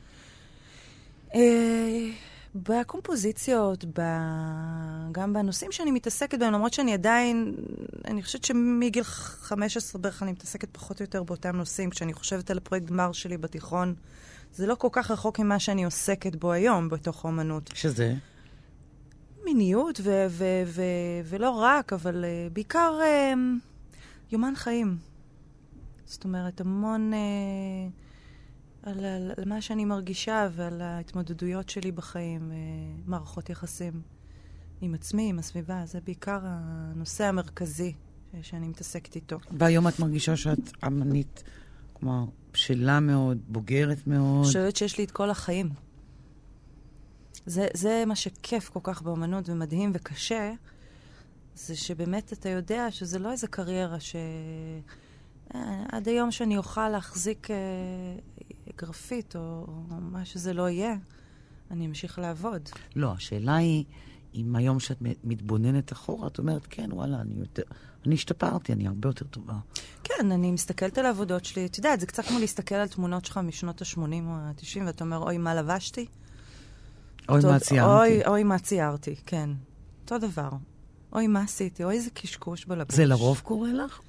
אה, בקומפוזיציות, ב... גם בנושאים שאני מתעסקת בהם, למרות שאני עדיין, אני חושבת שמגיל 15 בערך אני מתעסקת פחות או יותר באותם נושאים. כשאני חושבת על הפרויקט גמר שלי בתיכון, זה לא כל כך רחוק ממה שאני עוסקת בו היום בתוך האומנות. שזה? מיניות ו- ו- ו- ולא רק, אבל uh, בעיקר uh, יומן חיים. זאת אומרת, המון uh, על, על, על מה שאני מרגישה ועל ההתמודדויות שלי בחיים, uh, מערכות יחסים עם עצמי, עם הסביבה. זה בעיקר הנושא המרכזי שאני מתעסקת איתו. והיום את מרגישה שאת אמנית, כלומר, בשלה מאוד, בוגרת מאוד. אני חושבת שיש לי את כל החיים. זה, זה מה שכיף כל כך באמנות ומדהים וקשה, זה שבאמת אתה יודע שזה לא איזה קריירה ש... אה, עד היום שאני אוכל להחזיק אה, גרפית או, או מה שזה לא יהיה, אני אמשיך לעבוד. לא, השאלה היא, אם היום שאת מתבוננת אחורה, את אומרת, כן, וואלה, אני יותר... אני השתפרתי, אני הרבה יותר טובה. כן, אני מסתכלת על העבודות שלי. את יודעת, זה קצת כמו להסתכל על תמונות שלך משנות ה-80 או ה-90, ואתה אומר, אוי, מה לבשתי? אוי, מה ציירתי. אוי, אוי, מה ציירתי, כן. אותו דבר. אוי, מה עשיתי? אוי, איזה קשקוש בלבוש. זה לרוב קורה לך?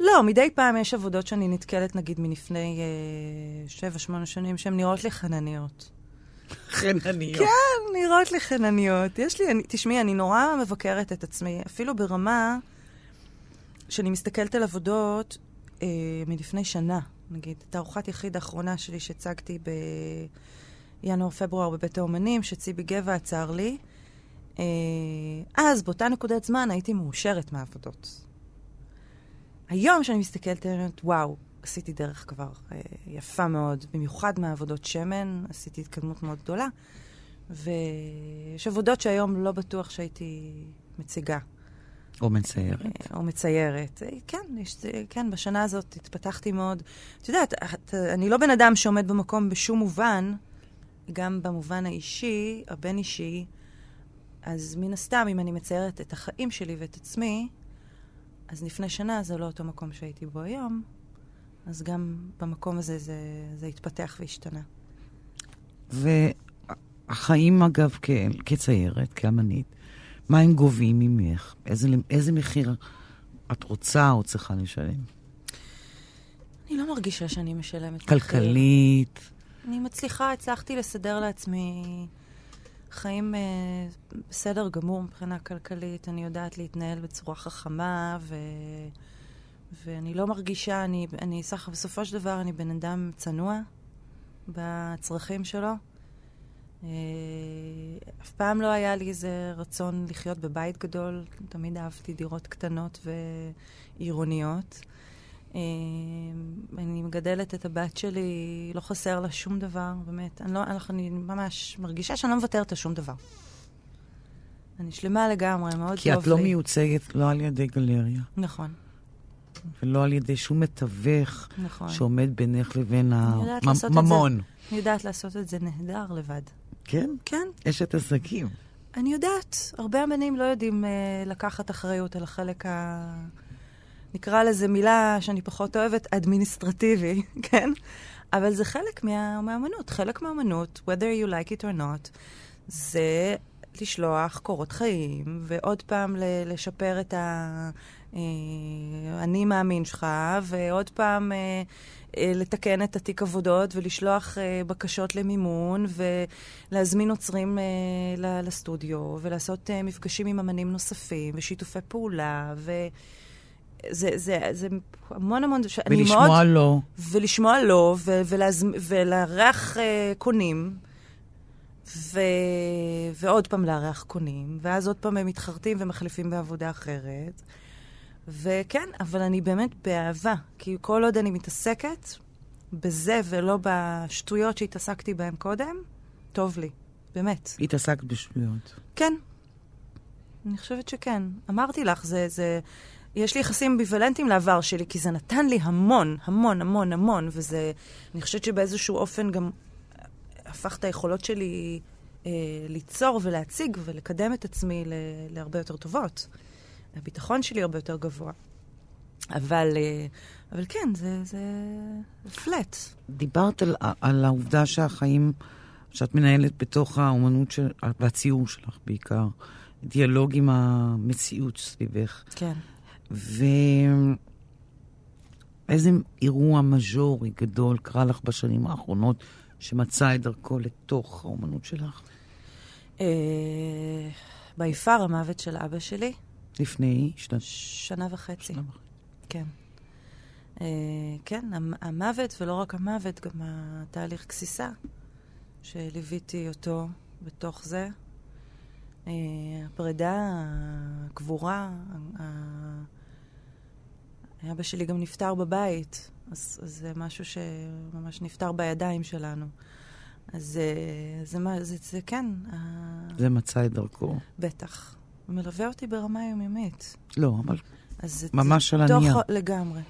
לא, מדי פעם יש עבודות שאני נתקלת, נגיד, מלפני אה, שבע, שמונה שנים, שהן נראות לי חנניות. [LAUGHS] חנניות. כן, נראות לי חנניות. יש לי, אני, תשמעי, אני נורא מבקרת את עצמי, אפילו ברמה שאני מסתכלת על עבודות אה, מלפני שנה, נגיד. תערוכת יחיד האחרונה שלי שהצגתי בינואר-פברואר בבית האומנים, שציבי גבע עצר לי. אה, אז, באותה נקודת זמן, הייתי מאושרת מהעבודות. היום, כשאני מסתכלת, אני אומרת, וואו, עשיתי דרך כבר אה, יפה מאוד, במיוחד מהעבודות שמן, עשיתי התקדמות מאוד גדולה, ויש עבודות שהיום לא בטוח שהייתי מציגה או מציירת. אה, או מציירת. אה, כן, יש, אה, כן, בשנה הזאת התפתחתי מאוד. את יודעת, את, אני לא בן אדם שעומד במקום בשום מובן, גם במובן האישי, הבין-אישי, אז מן הסתם, אם אני מציירת את החיים שלי ואת עצמי, אז לפני שנה זה לא אותו מקום שהייתי בו היום, אז גם במקום הזה זה, זה התפתח והשתנה. והחיים, אגב, כ... כציירת, כאמנית, מה הם גובים ממך? איזה, איזה מחיר את רוצה או צריכה לשלם? אני לא מרגישה שאני משלמת מחיר. כלכלית? אני מצליחה, הצלחתי לסדר לעצמי חיים אה, בסדר גמור מבחינה כלכלית. אני יודעת להתנהל בצורה חכמה, ו... ואני לא מרגישה, אני, אני סך, בסופו של דבר אני בן אדם צנוע בצרכים שלו. אה, אף פעם לא היה לי איזה רצון לחיות בבית גדול, תמיד אהבתי דירות קטנות ועירוניות. אה, אני מגדלת את הבת שלי, לא חסר לה שום דבר, באמת. אני, לא, אני ממש מרגישה שאני לא מוותרת על שום דבר. אני שלמה לגמרי, מאוד טוב לי. כי את לא מיוצגת לא על ידי גלריה, נכון, ולא על ידי שום מתווך נכון. שעומד בינך לבין. הממון. אני יודעת לעשות את זה נהדר לבד. כן? כן, אשת עסקים. אני יודעת, הרבה אמנים לא יודעים אה, לקחת אחריות על החלק ה... נקרא לזה מילה שאני פחות אוהבת, אדמיניסטרטיבי, [LAUGHS] כן? אבל זה חלק מה, מהאמנות. חלק מהאמנות, whether you like it or not, זה לשלוח קורות חיים, ועוד פעם ל- לשפר את האני מאמין שלך, ועוד פעם אה, אה, לתקן את התיק עבודות, ולשלוח אה, בקשות למימון, ולהזמין עוצרים אה, ל- לסטודיו, ולעשות אה, מפגשים עם אמנים נוספים, ושיתופי פעולה, ו... זה, זה, זה המון המון... ולשמוע מאוד- לא. ולשמוע לא, ו- ולהזמ- ולארח אה, קונים, ו... ועוד פעם לארח קונים, ואז עוד פעם הם מתחרטים ומחליפים בעבודה אחרת. וכן, אבל אני באמת באהבה, כי כל עוד אני מתעסקת בזה ולא בשטויות שהתעסקתי בהן קודם, טוב לי, באמת. התעסקת בשטויות. כן, אני חושבת שכן. אמרתי לך, זה, זה... יש לי יחסים אמביוולנטיים לעבר שלי, כי זה נתן לי המון, המון, המון, המון, וזה... אני חושבת שבאיזשהו אופן גם הפך את היכולות שלי אה, ליצור ולהציג ולקדם את עצמי ל, להרבה יותר טובות. הביטחון שלי הרבה יותר גבוה. אבל, אה, אבל כן, זה, זה, פלט. דיברת על, על העובדה שהחיים שאת מנהלת בתוך האומנות של, והציור שלך בעיקר, דיאלוג עם המציאות סביבך. כן. ואיזה אירוע מז'ורי גדול קרה לך בשנים האחרונות שמצא את דרכו לתוך האומנות שלך? אה, ביפר המוות של אבא שלי, לפני שנת... שנה וחצי. שנה וחצי. כן. Uh, כן, המ- המוות, ולא רק המוות, גם התהליך גסיסה, שליוויתי אותו בתוך זה. Uh, הפרידה, הקבורה, ה- אבא שלי גם נפטר בבית, אז, אז זה משהו שממש נפטר בידיים שלנו. אז אה, זה, מה- זה, זה כן, uh, זה מצא את דרכו. בטח. מלווה אותי ברמה יומיומית. לא, אבל אז ממש על הנייר. לגמרי.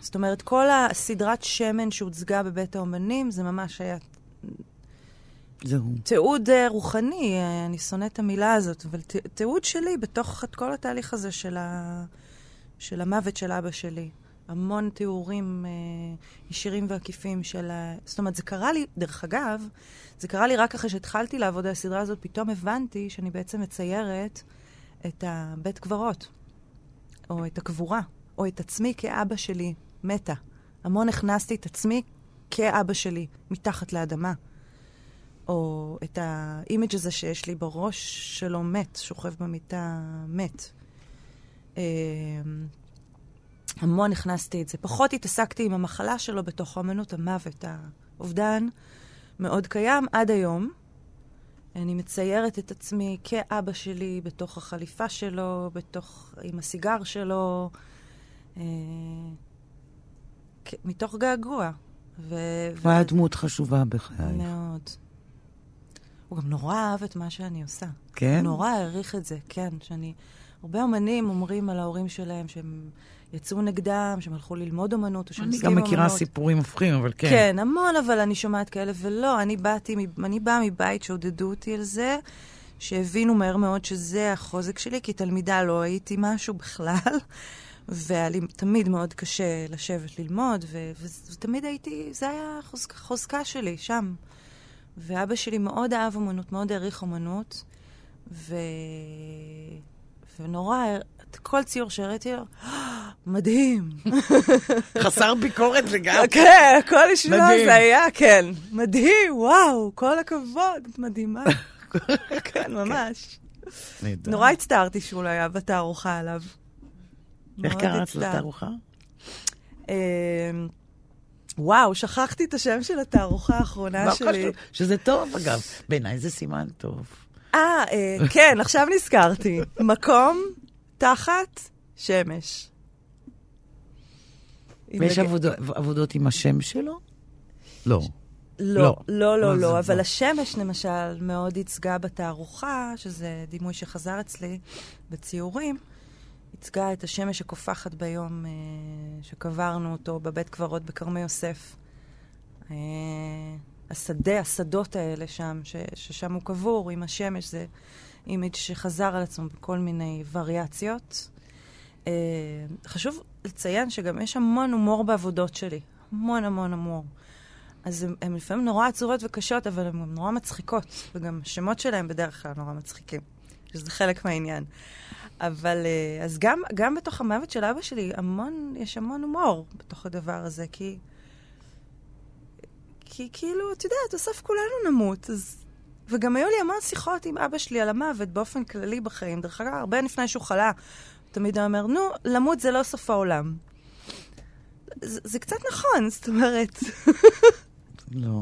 זאת אומרת, כל הסדרת שמן שהוצגה בבית האומנים, זה ממש היה זהו. תיעוד אה, רוחני, אה, אני שונאת את המילה הזאת, אבל ת- תיעוד שלי בתוך כל התהליך הזה של, ה... של המוות של אבא שלי. המון תיאורים אה, ישירים ועקיפים של ה... זאת אומרת, זה קרה לי, דרך אגב, זה קרה לי רק אחרי שהתחלתי לעבוד על הסדרה הזאת, פתאום הבנתי שאני בעצם מציירת את הבית קברות, או את הקבורה, או את עצמי כאבא שלי מתה. המון הכנסתי את עצמי כאבא שלי מתחת לאדמה. או את האימג' הזה שיש לי בראש שלו מת, שוכב במיטה מת. אה, המון הכנסתי את זה. פחות התעסקתי עם המחלה שלו בתוך האמנות, המוות, האובדן, מאוד קיים עד היום. אני מציירת את עצמי כאבא שלי, בתוך החליפה שלו, בתוך, עם הסיגר שלו, אה, כ- מתוך געגוע. ו... הוא היה דמות חשובה בחייך. מאוד. הוא גם נורא אהב את מה שאני עושה. כן? הוא נורא העריך את זה, כן. שאני... הרבה אומנים אומרים על ההורים שלהם שהם יצאו נגדם, שהם הלכו ללמוד אומנות, או שהם אני הסכימו גם מכירה אומנות. סיפורים הופכים, אבל כן. כן, המון, אבל אני שומעת כאלה, ולא, אני באתי, אני באה מבית שעודדו אותי על זה, שהבינו מהר מאוד שזה החוזק שלי, כי תלמידה לא הייתי משהו בכלל, [LAUGHS] והיה לי תמיד מאוד קשה לשבת ללמוד, ו- ותמיד הייתי, זה היה החוזק, החוזקה שלי, שם. ואבא שלי מאוד אהב אומנות, מאוד העריך אומנות, ו... ונורא, כל ציור שהראיתי לו, [GASPS] מדהים. [LAUGHS] חסר ביקורת לגמרי. [LAUGHS] כן, הכל בשבילו. זה היה, כן. מדהים, וואו, כל הכבוד, את מדהימה. [LAUGHS] כן, ממש. נהדר. נורא הצטערתי שהוא לא היה בתערוכה עליו. איך קראת. לתערוכה? אמ, וואו, שכחתי את השם של התערוכה האחרונה שלי. שזה טוב, אגב. בעיניי זה סימן טוב. אה, אה, כן, עכשיו נזכרתי. מקום תחת שמש. ויש עבודות- עבודות עם השם שלו? לא. לא, לא. לא, לא, לא, לא, לא. אבל השמש למשל מאוד ייצגה בתערוכה, שזה דימוי שחזר אצלי בציורים, ייצגה את השמש שקופחת ביום אה, שקברנו אותו בבית קברות בכרמי יוסף. אה, השדה, השדות האלה שם, ש, ששם הוא קבור עם השמש, זה אימיג' שחזר על עצמו בכל מיני וריאציות. אה, חשוב לציין שגם יש המון הומור בעבודות שלי. המון המון הומור. אז הן לפעמים נורא עצובות וקשות, אבל הן נורא מצחיקות, וגם השמות שלהן בדרך כלל נורא מצחיקים, שזה חלק מהעניין. אבל אה, אז גם, גם בתוך המוות של אבא שלי, המון, יש המון הומור בתוך הדבר הזה, כי... כי כאילו, את יודעת, בסוף כולנו נמות, אז... וגם היו לי המון שיחות עם אבא שלי על המוות באופן כללי בחיים. דרך אגב, הרבה לפני שהוא חלה, הוא תמיד אומר, נו, למות זה לא סוף העולם. זה, זה קצת נכון, זאת אומרת. לא.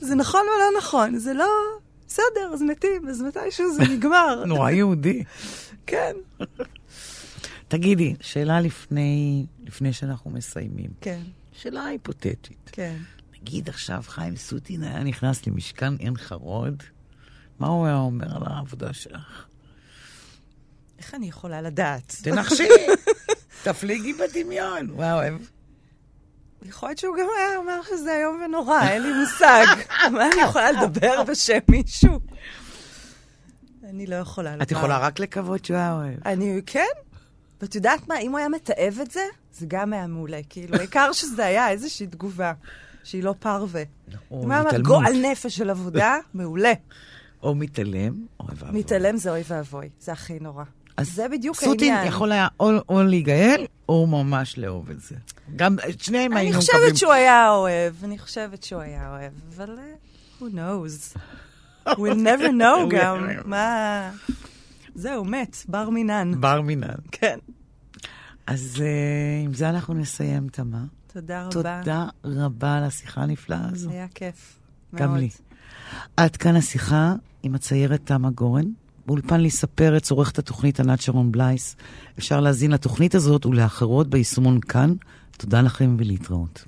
זה נכון ולא נכון, זה לא... בסדר, אז מתים, אז מתישהו זה נגמר. נורא יהודי. כן. תגידי, שאלה לפני, לפני שאנחנו מסיימים. כן. שאלה היפותטית. כן. נגיד עכשיו חיים סוטין היה נכנס למשכן עין חרוד, מה הוא היה אומר על העבודה שלך? איך אני יכולה לדעת? תנחשי, [LAUGHS] תפליגי בדמיון. אוהב? יכול להיות שהוא גם היה אומר שזה איום ונורא, אין לי מושג. [LAUGHS] מה אני יכולה לדבר בשם מישהו? אני לא יכולה את יכולה רק לקוות שהוא היה אוהב. אני, כן. ואת יודעת מה, אם הוא היה מתעב את זה, זה גם היה מעולה. כאילו, העיקר שזה היה איזושהי תגובה, שהיא לא פרווה. או אם היה התעלמות. גועל נפש של עבודה, מעולה. או מתעלם, או אוהב אבוי. מתעלם זה אוי ואבוי, זה הכי נורא. אז זה בדיוק סוטין העניין. יכול היה או, או להיגאל, או ממש לאהוב את זה. גם את שניהם אני היינו חושבת מקבלים. שהוא היה אוהב, אני חושבת שהוא היה אוהב, אבל אה, who knows. we'll never know [LAUGHS] גם. מה... זהו, מת, בר מינן. בר מינן. כן. אז uh, עם זה אנחנו נסיים, תמה. תודה רבה. תודה רבה על השיחה הנפלאה הזו. היה כיף. גם מאוד. לי. עד כאן השיחה עם הציירת תמה גורן. באולפן ליספרץ עורכת התוכנית ענת שרון בלייס. אפשר להזין לתוכנית הזאת ולאחרות ביישומון כאן. תודה לכם ולהתראות.